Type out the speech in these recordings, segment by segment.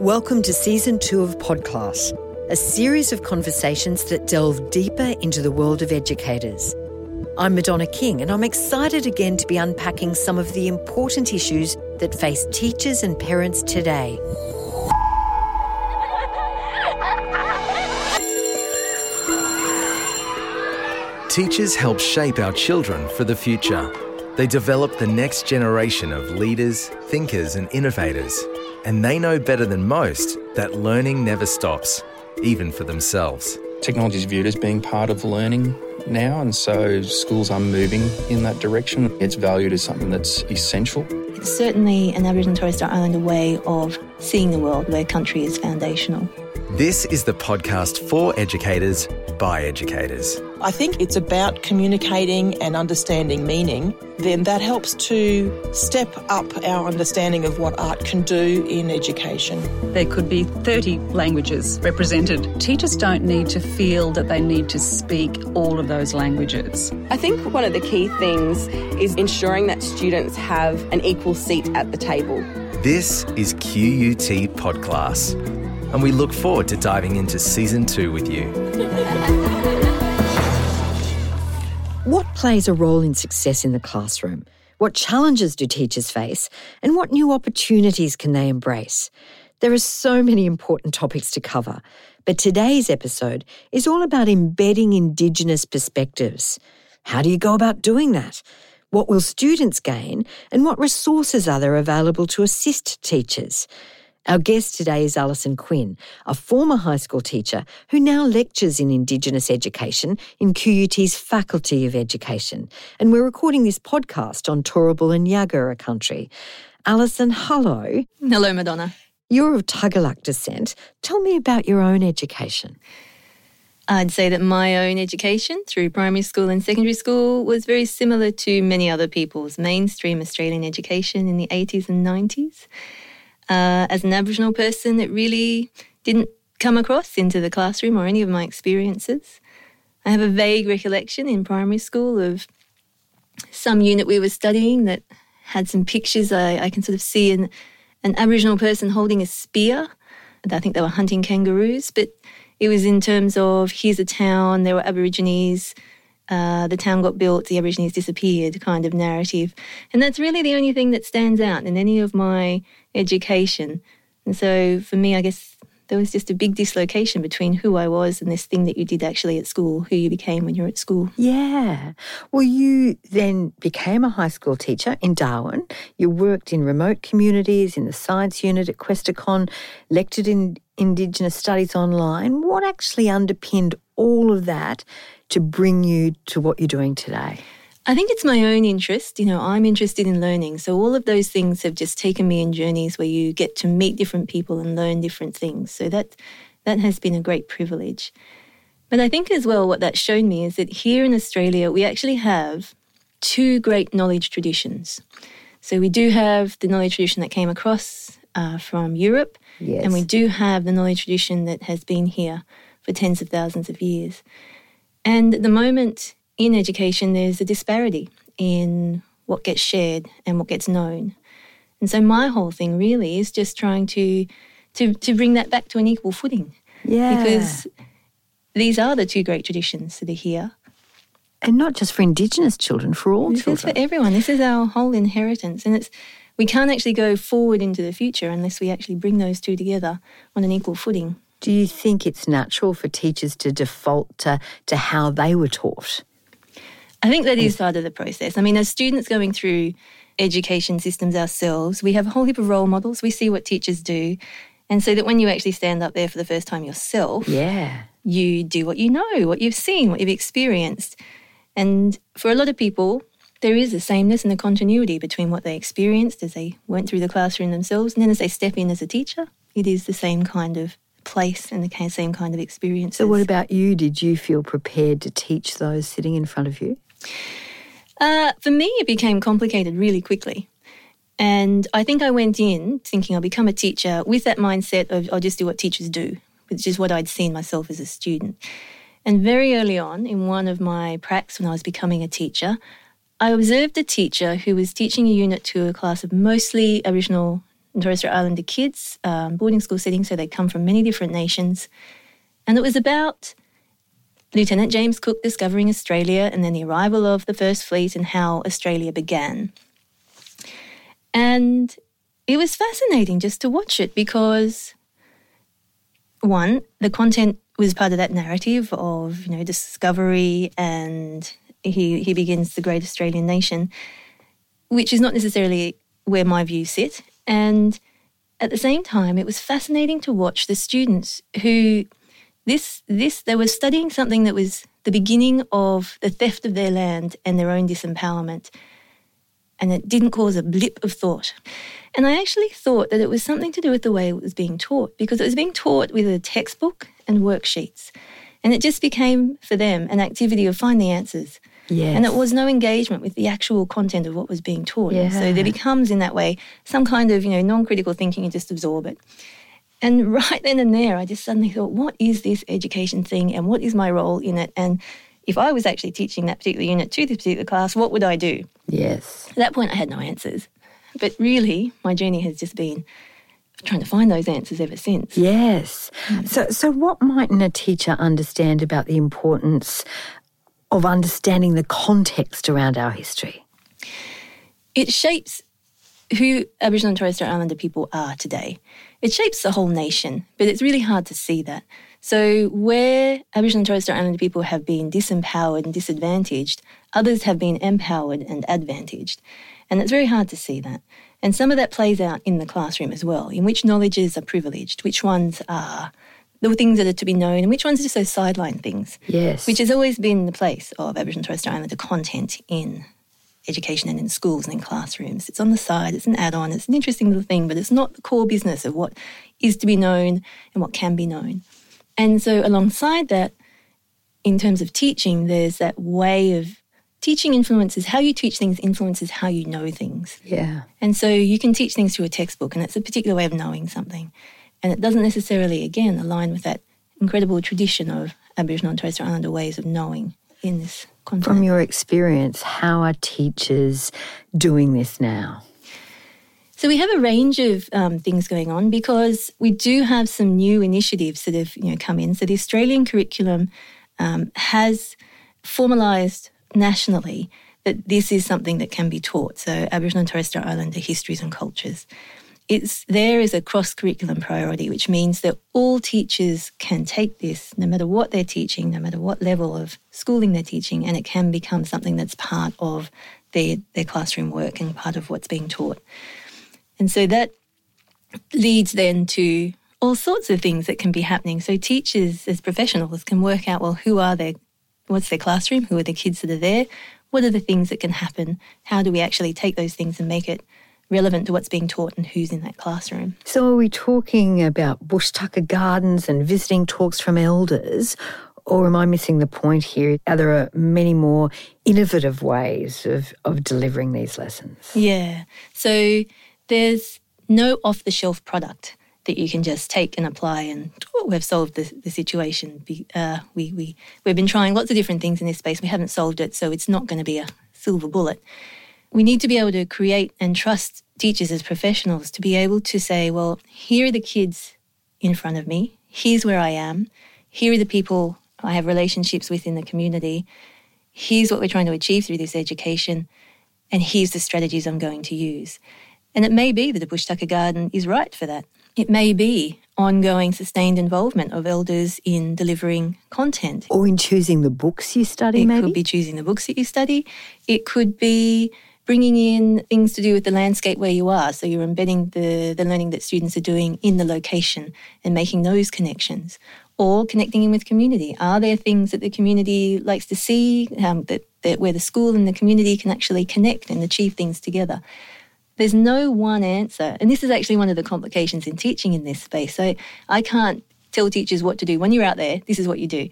Welcome to Season 2 of Podclass, a series of conversations that delve deeper into the world of educators. I'm Madonna King, and I'm excited again to be unpacking some of the important issues that face teachers and parents today. Teachers help shape our children for the future. They develop the next generation of leaders, thinkers, and innovators. And they know better than most that learning never stops, even for themselves. Technology is viewed as being part of learning now, and so schools are moving in that direction. It's valued as something that's essential. It's certainly an Aboriginal and Torres Strait Islander way of seeing the world where country is foundational. This is the podcast for educators by educators. I think it's about communicating and understanding meaning. Then that helps to step up our understanding of what art can do in education. There could be 30 languages represented. Teachers don't need to feel that they need to speak all of those languages. I think one of the key things is ensuring that students have an equal seat at the table. This is QUT Podclass, and we look forward to diving into season two with you. Plays a role in success in the classroom? What challenges do teachers face? And what new opportunities can they embrace? There are so many important topics to cover, but today's episode is all about embedding Indigenous perspectives. How do you go about doing that? What will students gain? And what resources are there available to assist teachers? Our guest today is Alison Quinn, a former high school teacher who now lectures in Indigenous education in QUT's Faculty of Education. And we're recording this podcast on Turrbal and Yagara country. Alison, hello. Hello, Madonna. You're of Tagaluk descent. Tell me about your own education. I'd say that my own education through primary school and secondary school was very similar to many other people's mainstream Australian education in the 80s and 90s. Uh, as an Aboriginal person, it really didn't come across into the classroom or any of my experiences. I have a vague recollection in primary school of some unit we were studying that had some pictures. I, I can sort of see an, an Aboriginal person holding a spear. I think they were hunting kangaroos, but it was in terms of here's a town, there were Aborigines, uh, the town got built, the Aborigines disappeared kind of narrative. And that's really the only thing that stands out in any of my education. And so for me, I guess there was just a big dislocation between who I was and this thing that you did actually at school, who you became when you were at school. Yeah. Well, you then became a high school teacher in Darwin. You worked in remote communities, in the science unit at Questacon, lectured in Indigenous studies online. What actually underpinned all of that to bring you to what you're doing today? I think it's my own interest. You know, I'm interested in learning. So all of those things have just taken me in journeys where you get to meet different people and learn different things. So that that has been a great privilege. But I think as well what that's shown me is that here in Australia we actually have two great knowledge traditions. So we do have the knowledge tradition that came across uh, from Europe, Yes. and we do have the knowledge tradition that has been here for tens of thousands of years. And at the moment in education, there's a disparity in what gets shared and what gets known. And so my whole thing really is just trying to to to bring that back to an equal footing. Yeah. Because these are the two great traditions that are here. and not just for Indigenous children, for all This is for everyone. This is our whole inheritance. And it's we can't actually go forward into the future unless we actually bring those two together on an equal footing. Do you think it's natural for teachers to default to, to how they were taught? I think that is mm. part of the process. I mean, as students going through education systems ourselves, we have a whole heap of role models. We see what teachers do. And so that when you actually stand up there for the first time yourself, Yeah. you do what you know, what you've seen, what you've experienced. And for a lot of people, there is a sameness and a continuity between what they experienced as they went through the classroom themselves and then as they step in as a teacher. It is the same kind of place and the same kind of experience. So, what about you? Did you feel prepared to teach those sitting in front of you? Uh, for me, it became complicated really quickly. And I think I went in thinking I'll become a teacher with that mindset of I'll just do what teachers do, which is what I'd seen myself as a student. And very early on, in one of my pracs when I was becoming a teacher, I observed a teacher who was teaching a unit to a class of mostly Aboriginal Torres Strait Islander kids, um, boarding school setting, so they come from many different nations. And it was about Lieutenant James Cook discovering Australia and then the arrival of the First Fleet and how Australia began. And it was fascinating just to watch it because, one, the content was part of that narrative of you know discovery and he he begins the great Australian nation, which is not necessarily where my views sit. And at the same time, it was fascinating to watch the students who this this they were studying something that was the beginning of the theft of their land and their own disempowerment. And it didn't cause a blip of thought. And I actually thought that it was something to do with the way it was being taught, because it was being taught with a textbook and worksheets. And it just became for them an activity of find the answers. Yes. And it was no engagement with the actual content of what was being taught. Yeah. So there becomes in that way some kind of, you know, non-critical thinking and just absorb it. And right then and there, I just suddenly thought, what is this education thing and what is my role in it? And if I was actually teaching that particular unit to this particular class, what would I do? Yes. At that point, I had no answers. But really, my journey has just been trying to find those answers ever since. Yes. Hmm. So, so what mightn't a teacher understand about the importance of understanding the context around our history? It shapes who Aboriginal and Torres Strait Islander people are today. It shapes the whole nation, but it's really hard to see that. So, where Aboriginal and Torres Strait Islander people have been disempowered and disadvantaged, others have been empowered and advantaged. And it's very hard to see that. And some of that plays out in the classroom as well, in which knowledges are privileged, which ones are the things that are to be known, and which ones are just those sideline things. Yes. Which has always been the place of Aboriginal and Torres Strait Islander content in education and in schools and in classrooms. It's on the side, it's an add on, it's an interesting little thing, but it's not the core business of what is to be known and what can be known. And so, alongside that, in terms of teaching, there's that way of teaching influences how you teach things, influences how you know things. Yeah. And so, you can teach things through a textbook, and it's a particular way of knowing something. And it doesn't necessarily, again, align with that incredible tradition of Aboriginal and Torres Strait Islander ways of knowing in this context. From your experience, how are teachers doing this now? So we have a range of um, things going on because we do have some new initiatives that have you know come in. So the Australian curriculum um, has formalised nationally that this is something that can be taught. So Aboriginal and Torres Strait Islander histories and cultures. It's there is a cross curriculum priority, which means that all teachers can take this, no matter what they're teaching, no matter what level of schooling they're teaching, and it can become something that's part of their, their classroom work and part of what's being taught. And so that leads then to all sorts of things that can be happening. So teachers as professionals can work out, well, who are they? What's their classroom? Who are the kids that are there? What are the things that can happen? How do we actually take those things and make it relevant to what's being taught and who's in that classroom? So, are we talking about bush tucker gardens and visiting talks from elders? Or am I missing the point here? Are there many more innovative ways of, of delivering these lessons? Yeah. So there's no off the shelf product that you can just take and apply and oh, we've solved the, the situation. Uh, we, we, we've been trying lots of different things in this space. We haven't solved it, so it's not going to be a silver bullet. We need to be able to create and trust teachers as professionals to be able to say, well, here are the kids in front of me. Here's where I am. Here are the people I have relationships with in the community. Here's what we're trying to achieve through this education. And here's the strategies I'm going to use. And it may be that a bush tucker garden is right for that. It may be ongoing, sustained involvement of elders in delivering content. Or in choosing the books you study, it maybe? could be choosing the books that you study. It could be bringing in things to do with the landscape where you are. So you're embedding the, the learning that students are doing in the location and making those connections. Or connecting in with community. Are there things that the community likes to see um, that, that where the school and the community can actually connect and achieve things together? There's no one answer. And this is actually one of the complications in teaching in this space. So I can't tell teachers what to do. When you're out there, this is what you do.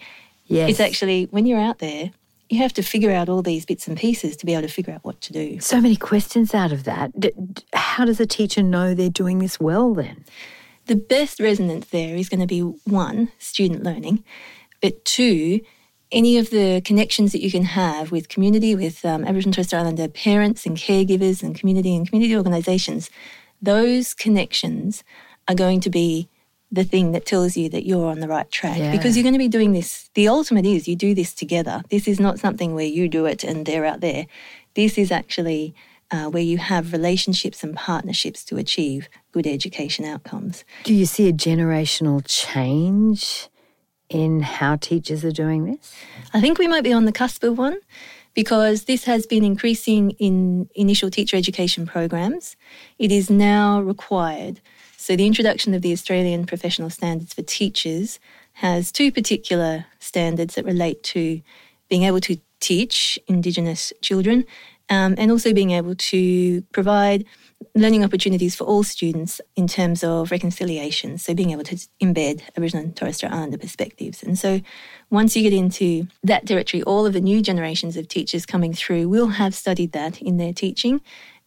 Yes. It's actually when you're out there, you have to figure out all these bits and pieces to be able to figure out what to do. So many questions out of that. How does a teacher know they're doing this well then? The best resonance there is going to be one, student learning, but two, any of the connections that you can have with community, with um, Aboriginal and Torres Strait Islander parents and caregivers and community and community organisations those connections are going to be the thing that tells you that you're on the right track Yeah. because you're going to be doing this. The ultimate is you do this together. This is not something where you do it and they're out there. This is actually uh, where you have relationships and partnerships to achieve good education outcomes. Do you see a generational change in how teachers are doing this? I think we might be on the cusp of one because this has been increasing in initial teacher education programs. It is now required. So, the introduction of the Australian Professional Standards for Teachers has two particular standards that relate to being able to teach Indigenous children um, and also being able to provide learning opportunities for all students in terms of reconciliation. So, being able to embed Aboriginal and Torres Strait Islander perspectives. And so, once you get into that territory, all of the new generations of teachers coming through will have studied that in their teaching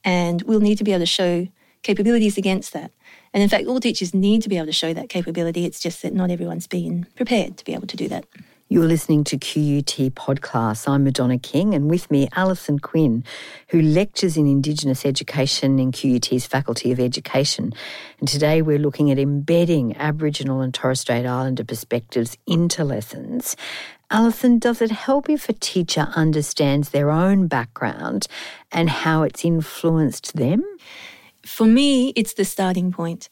and will need to be able to show capabilities against that. And in fact, all teachers need to be able to show that capability. It's just that not everyone's been prepared to be able to do that. You're listening to QUT Podclass. I'm Madonna King, and with me, Alison Quinn, who lectures in Indigenous education in QUT's Faculty of Education. And today we're looking at embedding Aboriginal and Torres Strait Islander perspectives into lessons. Alison, does it help if a teacher understands their own background and how it's influenced them? For me, it's the starting point.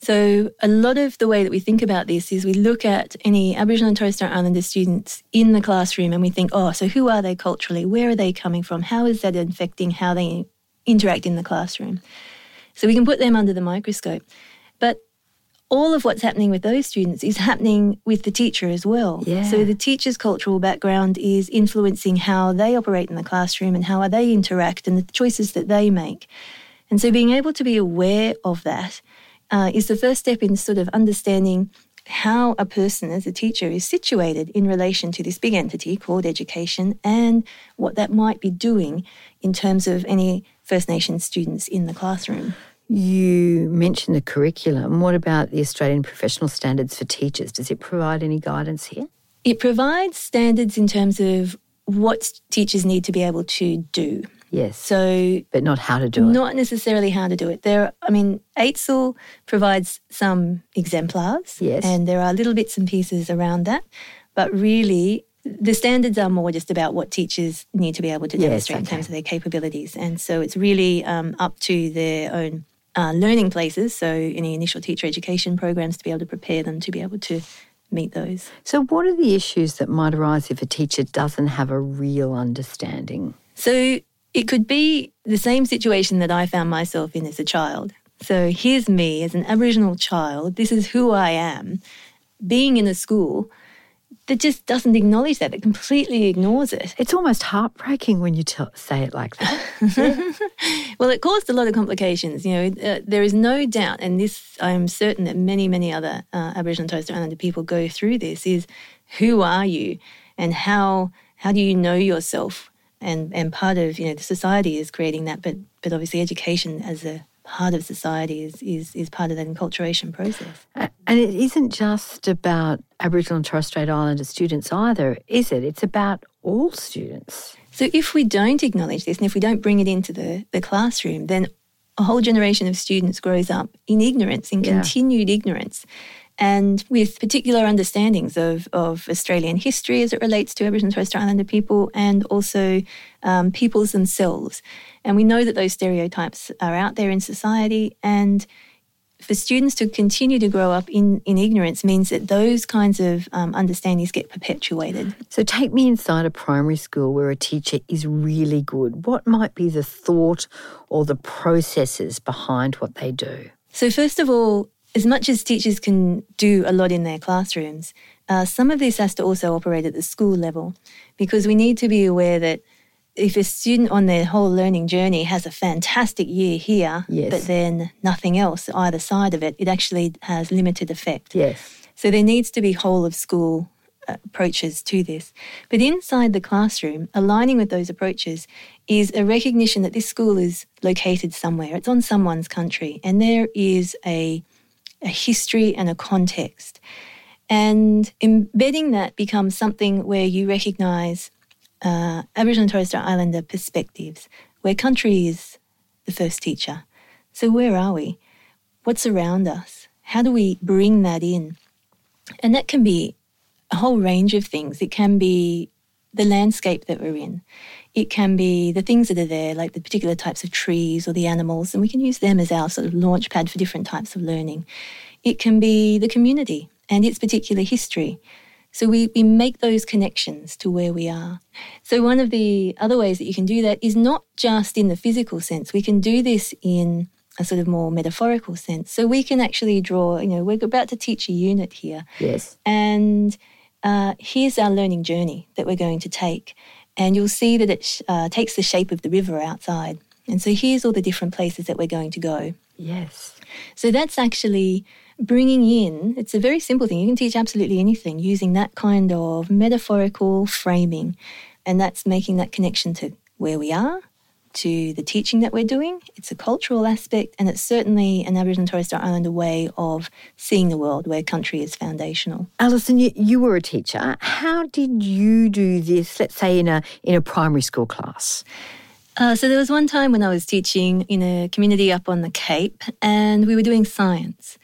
So, a lot of the way that we think about this is we look at any Aboriginal and Torres Strait Islander students in the classroom and we think, oh, so who are they culturally? Where are they coming from? How is that affecting how they interact in the classroom? So, we can put them under the microscope. But all of what's happening with those students is happening with the teacher as well. Yeah. So the teacher's cultural background is influencing how they operate in the classroom and how they interact and the choices that they make. And so being able to be aware of that uh, is the first step in sort of understanding how a person as a teacher is situated in relation to this big entity called education and what that might be doing in terms of any First Nations students in the classroom. You mentioned the curriculum. What about the Australian Professional Standards for Teachers? Does it provide any guidance here? It provides standards in terms of what teachers need to be able to do. Yes. So but not how to do it. not necessarily how to do it. There, I mean, AITSL provides some exemplars, Yes. and there are little bits and pieces around that, but really. The standards are more just about what teachers need to be able to Yes, demonstrate in terms of their capabilities. And so it's really um, up to their own uh, learning places, so any initial teacher education programs to be able to prepare them to be able to meet those. So, what are the issues that might arise if a teacher doesn't have a real understanding? So it could be the same situation that I found myself in as a child. So here's me as an Aboriginal child. This is who I am, being in a school that just doesn't acknowledge that, that completely ignores it. It's almost heartbreaking when you tell, say it like that. Well, it caused a lot of complications. You know, uh, there is no doubt, and this I'm certain that many, many other uh, Aboriginal and Torres Strait Islander people go through this: is who are you, and how how do you know yourself? And and part of you know the society is creating that, but but obviously education as a part of society is is is part of that enculturation process. And it isn't just about Aboriginal and Torres Strait Islander students either, is it? It's about all students. So if we don't acknowledge this and if we don't bring it into the, the classroom, then a whole generation of students grows up in ignorance, in Yeah. continued ignorance, and with particular understandings of, of Australian history as it relates to Aboriginal and Torres Strait Islander people and also um, peoples themselves. And we know that those stereotypes are out there in society and for students to continue to grow up in, in ignorance means that those kinds of um, understandings get perpetuated. So, take me inside a primary school where a teacher is really good. What might be the thought or the processes behind what they do? So, first of all, as much as teachers can do a lot in their classrooms, uh, some of this has to also operate at the school level because we need to be aware that if a student on their whole learning journey has a fantastic year here, Yes. but then nothing else either side of it, it actually has limited effect. Yes. So there needs to be whole of school uh, approaches to this. But inside the classroom, aligning with those approaches is a recognition that this school is located somewhere. It's on someone's country and there is a, a history and a context. And embedding that becomes something where you recognize uh, Aboriginal and Torres Strait Islander perspectives, where country is the first teacher. So, where are we? What's around us? How do we bring that in? And that can be a whole range of things. It can be the landscape that we're in. It can be the things that are there, like the particular types of trees or the animals, and we can use them as our sort of launch pad for different types of learning. It can be the community and its particular history. So we, we make those connections to where we are. So one of the other ways that you can do that is not just in the physical sense. We can do this in a sort of more metaphorical sense. So we can actually draw, you know, we're about to teach a unit here. Yes. And uh, here's our learning journey that we're going to take. And you'll see that it uh, takes the shape of the river outside. And so here's all the different places that we're going to go. Yes. So that's actually bringing in, it's a very simple thing. You can teach absolutely anything using that kind of metaphorical framing. And that's making that connection to where we are, to the teaching that we're doing. It's a cultural aspect, and it's certainly an Aboriginal and Torres Strait Islander way of seeing the world where country is foundational. Alison, you, you were a teacher. How did you do this, let's say, in a, in a primary school class? Uh, so there was one time when I was teaching in a community up on the Cape, and we were doing science.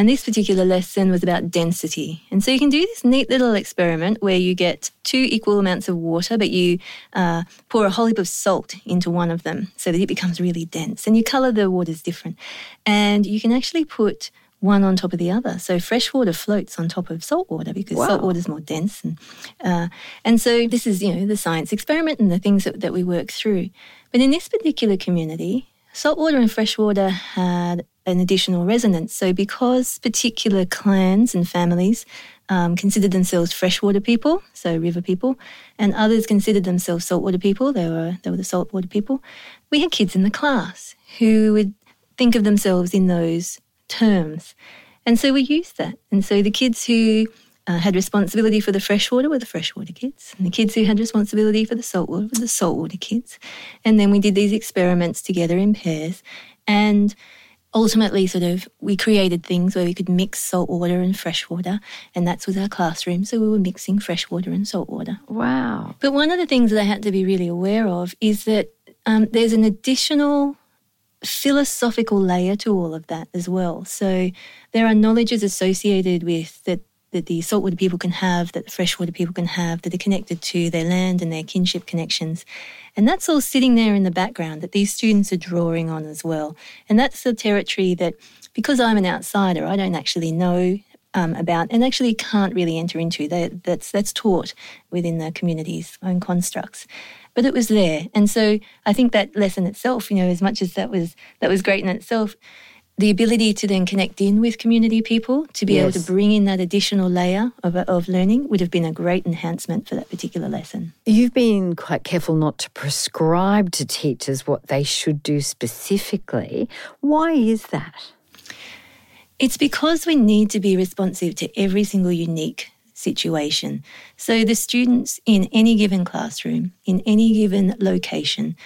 And this particular lesson was about density. And so you can do this neat little experiment where you get two equal amounts of water, but you uh, pour a whole heap of salt into one of them so that it becomes really dense. And you colour the waters different. And you can actually put one on top of the other. So fresh water floats on top of salt water because Wow. salt water is more dense. And, uh, and so this is, you know, the science experiment and the things that, that we work through. But in this particular community, saltwater and freshwater had an additional resonance. So because particular clans and families um, considered themselves freshwater people, so river people, and others considered themselves saltwater people, they were, they were the saltwater people, we had kids in the class who would think of themselves in those terms. And so we used that. And so the kids who uh, had responsibility for the freshwater were the freshwater kids, and the kids who had responsibility for the saltwater were the saltwater kids. And then we did these experiments together in pairs. And ultimately, sort of, we created things where we could mix salt water and fresh water And that was our classroom. So we were mixing fresh water and salt water Wow. But one of the things that I had to be really aware of is that um, there's an additional philosophical layer to all of that as well. So there are knowledges associated with that that the saltwater people can have, that the freshwater people can have, that are connected to their land and their kinship connections. And that's all sitting there in the background that these students are drawing on as well. And that's the territory that, because I'm an outsider, I don't actually know um, about and actually can't really enter into. That, that's, that's taught within the community's own constructs. But it was there. And so I think that lesson itself, you know, as much as that was that was great in itself, the ability to then connect in with community people, to be able to bring in that additional layer of, of learning would have been a great enhancement for that particular lesson. You've been quite careful not to prescribe to teachers what they should do specifically. Why is that? It's because we need to be responsive to every single unique situation. So the students in any given classroom, in any given location,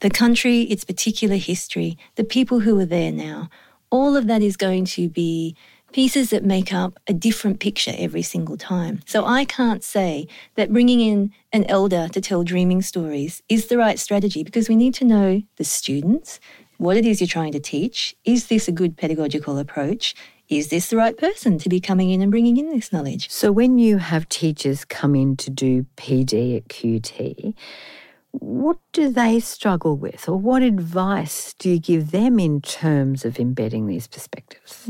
the country, its particular history, the people who are there now, all of that is going to be pieces that make up a different picture every single time. So I can't say that bringing in an elder to tell dreaming stories is the right strategy because we need to know the students, what it is you're trying to teach. Is this a good pedagogical approach? Is this the right person to be coming in and bringing in this knowledge? So, when you have teachers come in to do PD at QUT, what do they struggle with, or what advice do you give them in terms of embedding these perspectives?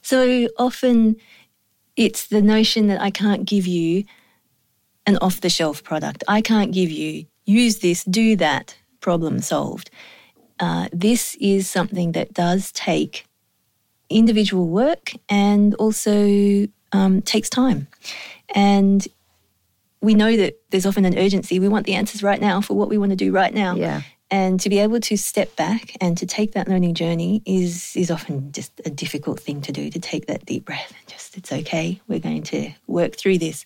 So often it's the notion that I can't give you an off the shelf product. I can't give you, use this, do that, problem solved. Uh, this is something that does take individual work and also um, takes time. And we know that there's often an urgency. We want the answers right now for what we want to do right now. Yeah. And to be able to step back and to take that learning journey is is often just a difficult thing to do. To take that deep breath and just it's okay. We're going to work through this,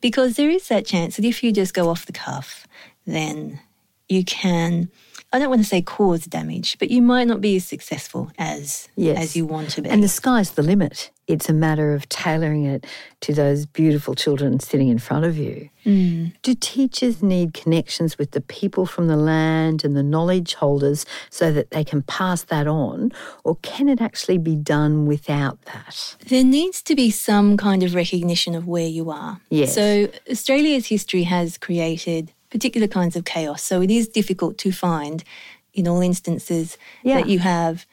because there is that chance that if you just go off the cuff, then you can. I don't want to say cause damage, but you might not be as successful as Yes. as you want to be. And the sky's the limit It's a matter of tailoring it to those beautiful children sitting in front of you. Mm. Do teachers need connections with the people from the land and the knowledge holders so that they can pass that on? Or can it actually be done without that? There needs to be some kind of recognition of where you are. Yes. So Australia's history has created particular kinds of chaos. So it is difficult to find in all instances Yeah. that you have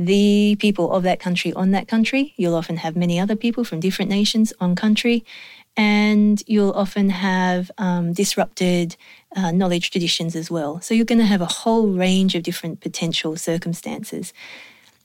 the people of that country on that country. You'll often have many other people from different nations on country. And you'll often have um, disrupted uh, knowledge traditions as well. So you're going to have a whole range of different potential circumstances.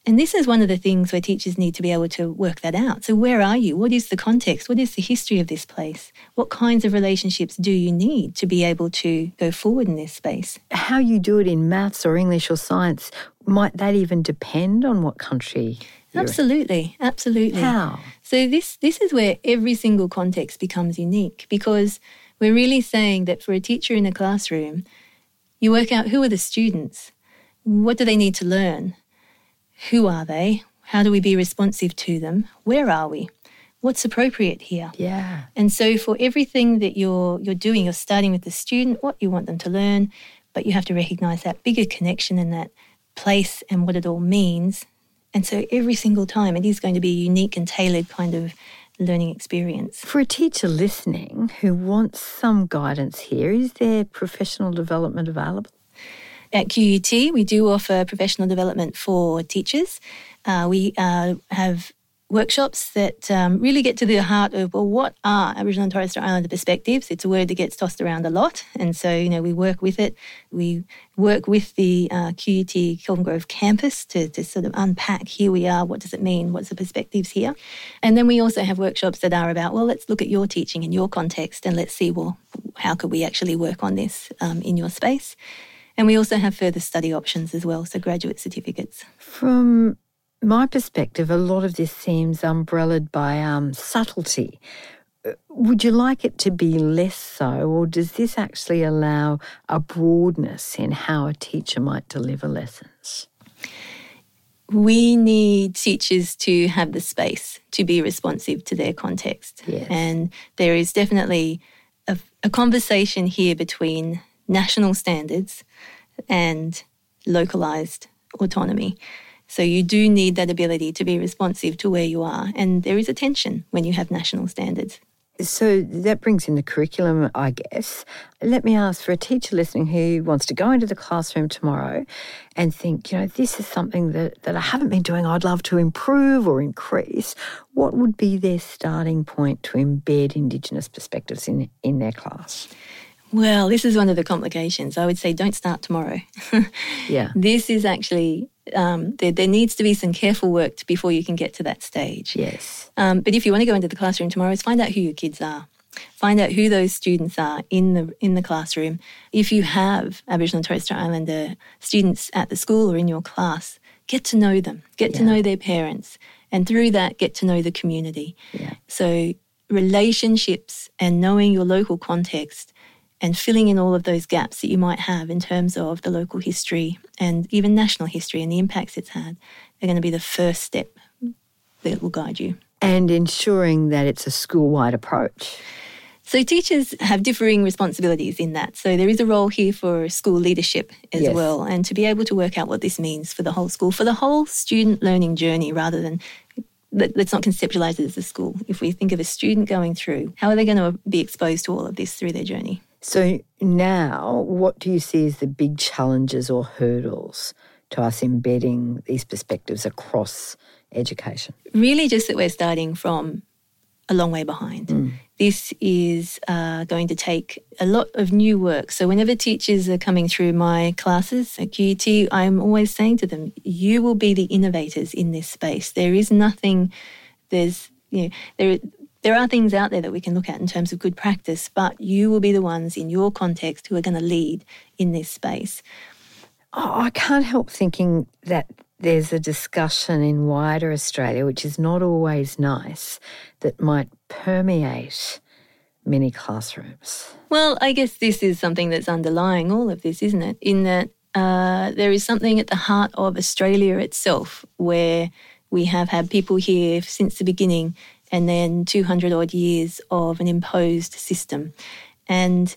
And this is one of the things where teachers need to be able to work that out. So, where are you? What is the context? What is the history of this place? What kinds of relationships do you need to be able to go forward in this space? How you do it in maths or English or science, might that even depend on what country? in? Absolutely, absolutely. How? So this this is where every single context becomes unique because we're really saying that for a teacher in a classroom, you work out who are the students, what do they need to learn, who are they, how do we be responsive to them, where are we, what's appropriate here. Yeah. And so for everything that you're you're doing, you're starting with the student, what you want them to learn, but you have to recognize that bigger connection and that place and what it all means. And so every single time it is going to be a unique and tailored kind of learning experience. For a teacher listening who wants some guidance here, is there professional development available? At QUT, we do offer professional development for teachers. Uh, we uh, have workshops that um, really get to the heart of well, what are Aboriginal and Torres Strait Islander perspectives? It's a word that gets tossed around a lot, and so you know we work with it. We work with the uh, QUT Kelvin Grove campus to, to sort of unpack. Here we are. What does it mean? What's the perspectives here? And then we also have workshops that are about well, let's look at your teaching in your context, and let's see well how could we actually work on this um, in your space. And we also have further study options as well, so graduate certificates. From my perspective, a lot of this seems umbrellaed by um, subtlety. Uh, Would you like it to be less so, or does this actually allow a broadness in how a teacher might deliver lessons? We need teachers to have the space to be responsive to their context. Yes. And there is definitely a, a conversation here between national standards and localized autonomy. So you do need that ability to be responsive to where you are. And there is a tension when you have national standards. So that brings in the curriculum, I guess. Let me ask for a teacher listening who wants to go into the classroom tomorrow and think, you know, this is something that, that I haven't been doing, I'd love to improve or increase. What would be their starting point to embed Indigenous perspectives in, in their class? Well, this is one of the complications. I would say don't start tomorrow. Yeah. This is actually, um, there, there needs to be some careful work before you can get to that stage. Yes. Um, but if you want to go into the classroom tomorrow, is find out who your kids are. Find out who those students are in the in the classroom. If you have Aboriginal and Torres Strait Islander students at the school or in your class, get to know them. Get to know their parents, and through that, get to know the community. Yeah. So relationships and knowing your local context and filling in all of those gaps that you might have in terms of the local history and even national history and the impacts it's had are going to be the first step that will guide you. And ensuring that it's a school wide approach. So teachers have differing responsibilities in that. So there is a role here for school leadership as Yes. well, and to be able to work out what this means for the whole school, for the whole student learning journey, rather than let- let's not conceptualize it as a school. If we think of a student going through, how are they going to be exposed to all of this through their journey? So now, what do you see as the big challenges or hurdles to us embedding these perspectives across education? really just that we're starting from a long way behind. This is uh, going to take a lot of new work. So, whenever teachers are coming through my classes at QUT, I'm always saying to them, you will be the innovators in this space. There is nothing, there's, you know, there, there are things out there that we can look at in terms of good practice, but you will be the ones in your context who are going to lead in this space. Oh, I can't help thinking that there's a discussion in wider Australia, which is not always nice, that might permeate many classrooms. Well, I guess this is something that's underlying all of this, isn't it? In that uh, there is something at the heart of Australia itself where we have had people here since the beginning and then 200 odd years of an imposed system. And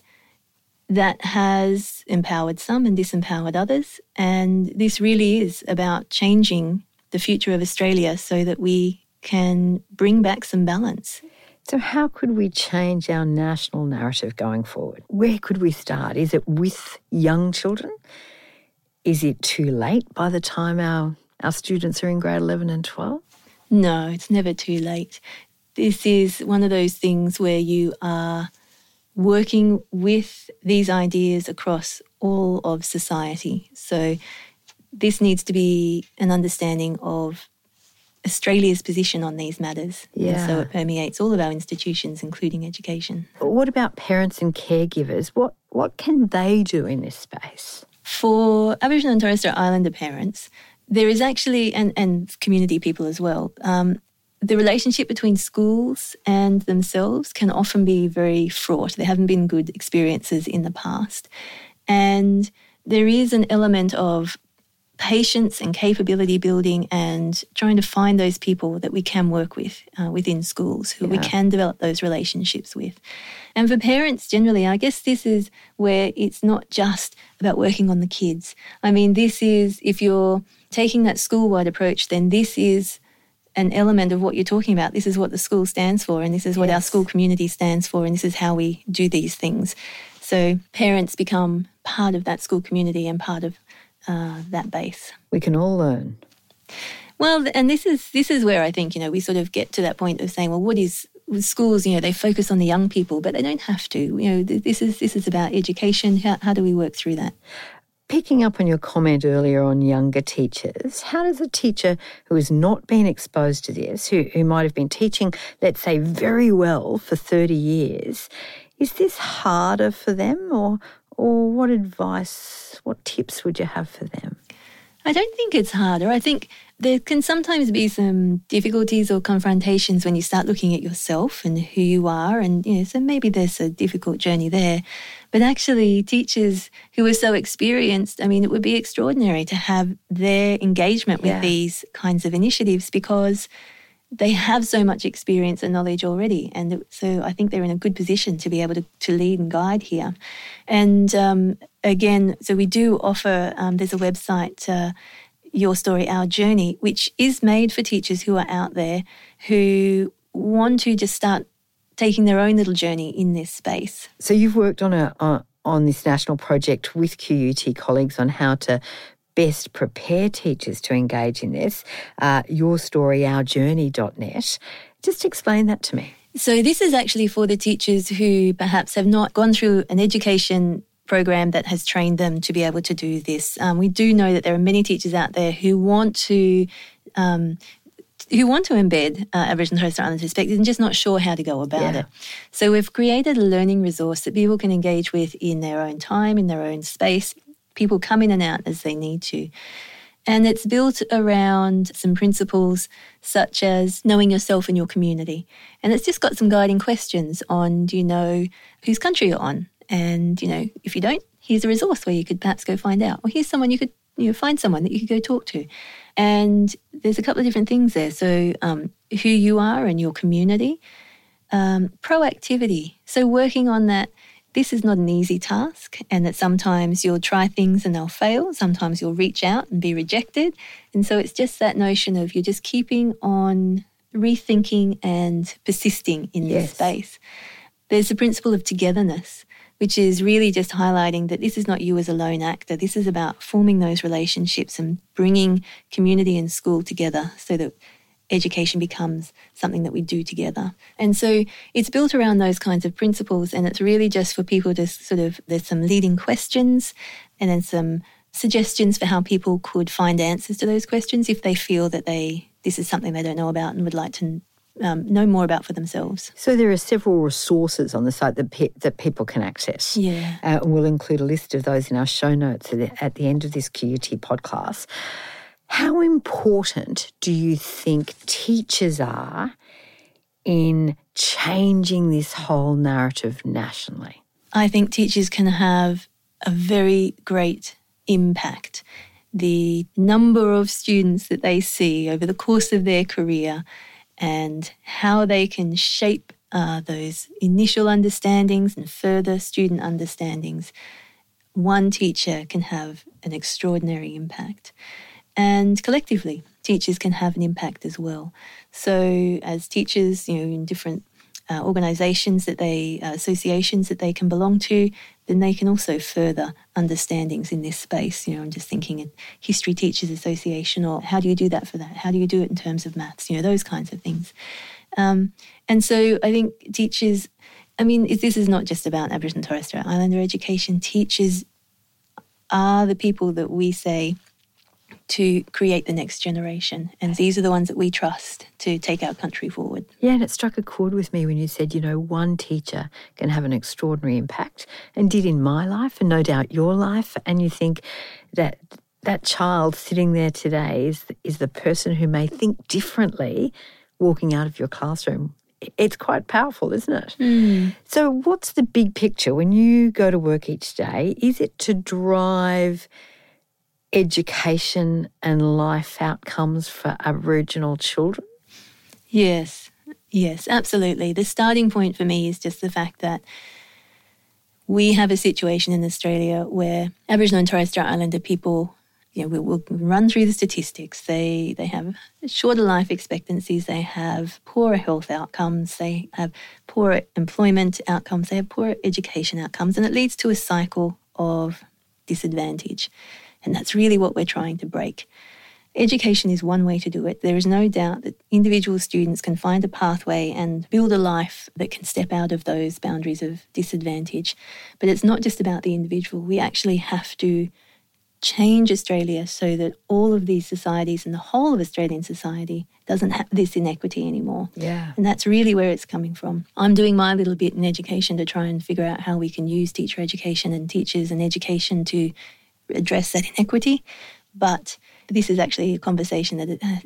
that has empowered some and disempowered others. And this really is about changing the future of Australia so that we can bring back some balance. So, how could we change our national narrative going forward? Where could we start? Is it with young children? Is it too late by the time our, our students are in grade 11 and 12? No, it's never too late. This is one of those things where you are working with these ideas across all of society. So, this needs to be an understanding of Australia's position on these matters. Yeah. And so it permeates all of our institutions, including education. But what about parents and caregivers? What what can they do in this space? For Aboriginal and Torres Strait Islander parents, there is actually, and, and community people as well, um, the relationship between schools and themselves can often be very fraught. There haven't been good experiences in the past. And there is an element of patience and capability building and trying to find those people that we can work with uh, within schools who we can develop those relationships with. And for parents generally, I guess this is where it's not just about working on the kids. I mean, this is, if you're taking that school wide approach, then this is an element of what you're talking about. This is what the school stands for, and this is what our school community stands for, and this is how we do these things. So parents become part of that school community and part of uh, that base. We can all learn. Well, and this is this is where I think you know we sort of get to that point of saying, well, what is with schools? You know, they focus on the young people, but they don't have to. You know, this is this is about education. How, how do we work through that? Picking up on your comment earlier on younger teachers, how does a teacher who has not been exposed to this, who, who might have been teaching, let's say, very well for 30 years, is this harder for them or, or what advice, what tips would you have for them? I don't think it's harder. I think there can sometimes be some difficulties or confrontations when you start looking at yourself and who you are. And, you know, so maybe there's a difficult journey there. But actually, teachers who are so experienced, I mean, it would be extraordinary to have their engagement with Yeah. these kinds of initiatives because they have so much experience and knowledge already. And so I think they're in a good position to be able to, to lead and guide here. And um, again, so we do offer, um, there's a website, uh, Your Story, Our Journey, which is made for teachers who are out there who want to just start taking their own little journey in this space. So you've worked on a on, on this national project with QUT colleagues on how to best prepare teachers to engage in this. Uh, your story, Just explain that to me. So, this is actually for the teachers who perhaps have not gone through an education program that has trained them to be able to do this. Um, we do know that there are many teachers out there who want to. Um, who want to embed uh, Aboriginal and Torres Strait Islander perspectives and just not sure how to go about Yeah. it. So we've created a learning resource that people can engage with in their own time, in their own space. People come in and out as they need to. And it's built around some principles such as knowing yourself and your community. And it's just got some guiding questions on do you know whose country you're on? And, you know, if you don't, here's a resource where you could perhaps go find out. Or here's someone you could, you know, find someone that you could go talk to. And there's a couple of different things there. So, um, who you are and your community, um, proactivity. So, working on that, this is not an easy task, and that sometimes you'll try things and they'll fail. Sometimes you'll reach out and be rejected. And so, it's just that notion of you're just keeping on rethinking and persisting in Yes. this space. There's the principle of togetherness, which is really just highlighting that this is not you as a lone actor. This is about forming those relationships and bringing community and school together so that education becomes something that we do together. And so it's built around those kinds of principles, and it's really just for people to sort of, there's some leading questions and then some suggestions for how people could find answers to those questions if they feel that they this is something they don't know about and would like to um, know more about for themselves. So there are several resources on the site that pe- that people can access. Yeah. Uh, and we'll include a list of those in our show notes at the, at the end of this QUT podcast. How important do you think teachers are in changing this whole narrative nationally? I think teachers can have a very great impact. the number of students that they see over the course of their career and how they can shape uh, those initial understandings and further student understandings, one teacher can have an extraordinary impact. And collectively, teachers can have an impact as well. So, as teachers, you know, in different uh, organisations that they, uh, associations that they can belong to, then they can also further understandings in this space. You know, I'm just thinking in History Teachers Association, or how do you do that for that? How do you do it in terms of maths? You know, those kinds of things. Um, and so I think teachers, I mean, this is not just about Aboriginal and Torres Strait Islander education. Teachers are the people that we say to create the next generation. And these are the ones that we trust to take our country forward. Yeah, and it struck a chord with me when you said, you know, one teacher can have an extraordinary impact and did in my life and no doubt your life. And you think that that child sitting there today is, is the person who may think differently walking out of your classroom. It's quite powerful, isn't it? Mm. So, what's the big picture when you go to work each day? Is it to drive education and life outcomes for Aboriginal children? Yes, yes, absolutely. The starting point for me is just the fact that we have a situation in Australia where Aboriginal and Torres Strait Islander people, you know, we'll, we'll run through the statistics. They they have shorter life expectancies. They have poorer health outcomes. They have poorer employment outcomes. They have poorer education outcomes, and it leads to a cycle of disadvantage. And that's really what we're trying to break. Education is one way to do it. There is no doubt that individual students can find a pathway and build a life that can step out of those boundaries of disadvantage. But it's not just about the individual. We actually have to change Australia so that all of these societies and the whole of Australian society doesn't have this inequity anymore. Yeah. And that's really where it's coming from. I'm doing my little bit in education to try and figure out how we can use teacher education and teachers and education to address that inequity. But this is actually a conversation that uh,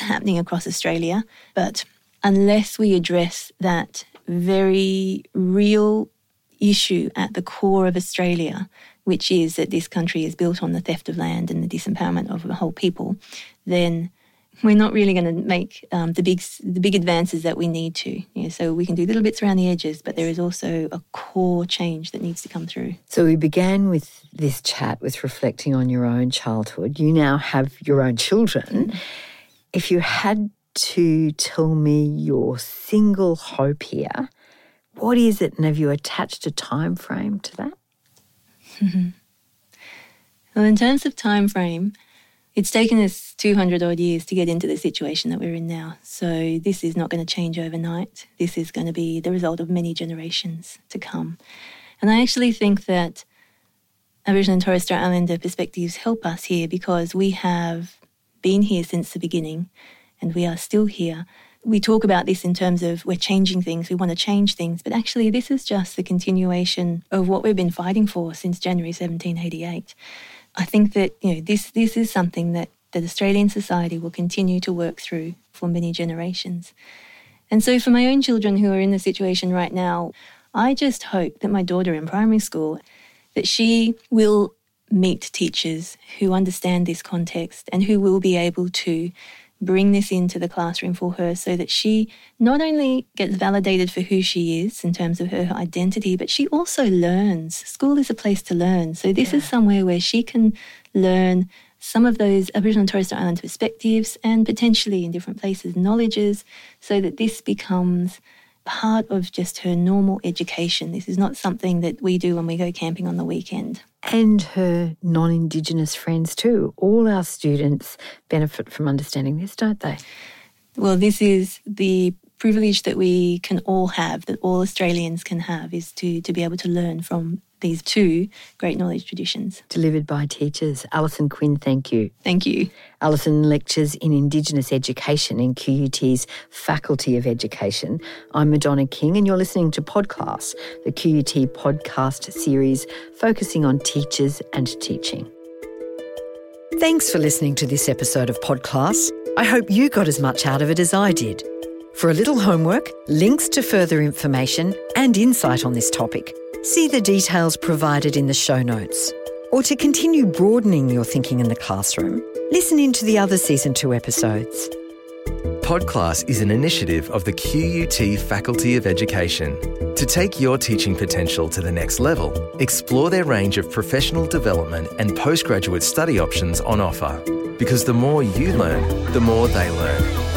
happening across Australia. But unless we address that very real issue at the core of Australia, which is that this country is built on the theft of land and the disempowerment of a whole people, then we're not really going to make um, the big the big advances that we need to. You know, so we can do little bits around the edges, but there is also a core change that needs to come through. So we began with this chat with reflecting on your own childhood. You now have your own children. If you had to tell me your single hope here, what is it, and have you attached a time frame to that? Well, in terms of time frame, it's taken us 200 odd years to get into the situation that we're in now. So this is not going to change overnight. This is going to be the result of many generations to come. And I actually think that Aboriginal and Torres Strait Islander perspectives help us here because we have been here since the beginning and we are still here. We talk about this in terms of we're changing things, we want to change things, but actually, this is just the continuation of what we've been fighting for since January 1788. I think that you know this this is something that that Australian society will continue to work through for many generations. And so, for my own children who are in the situation right now, I just hope that my daughter in primary school that she will meet teachers who understand this context and who will be able to bring this into the classroom for her so that she not only gets validated for who she is in terms of her identity, but she also learns. School is a place to learn. So this yeah. is somewhere where she can learn some of those Aboriginal and Torres Strait Islander perspectives and potentially in different places knowledges so that this becomes part of just her normal education. This is not something that we do when we go camping on the weekend. And her non Indigenous friends, too. All our students benefit from understanding this, don't they? Well, this is the privilege that we can all have, that all Australians can have, is to, to be able to learn from these two great knowledge traditions. Delivered by teachers. Alison Quinn, thank you. Thank you. Alison lectures in Indigenous education in QUT's Faculty of Education. I'm Madonna King, and you're listening to Podclass, the QUT podcast series focusing on teachers and teaching. Thanks for listening to this episode of Podclass. I hope you got as much out of it as I did. For a little homework, links to further information, and insight on this topic, see the details provided in the show notes. Or to continue broadening your thinking in the classroom, listen in to the other Season 2 episodes. Podclass is an initiative of the QUT Faculty of Education. To take your teaching potential to the next level, explore their range of professional development and postgraduate study options on offer. Because the more you learn, the more they learn.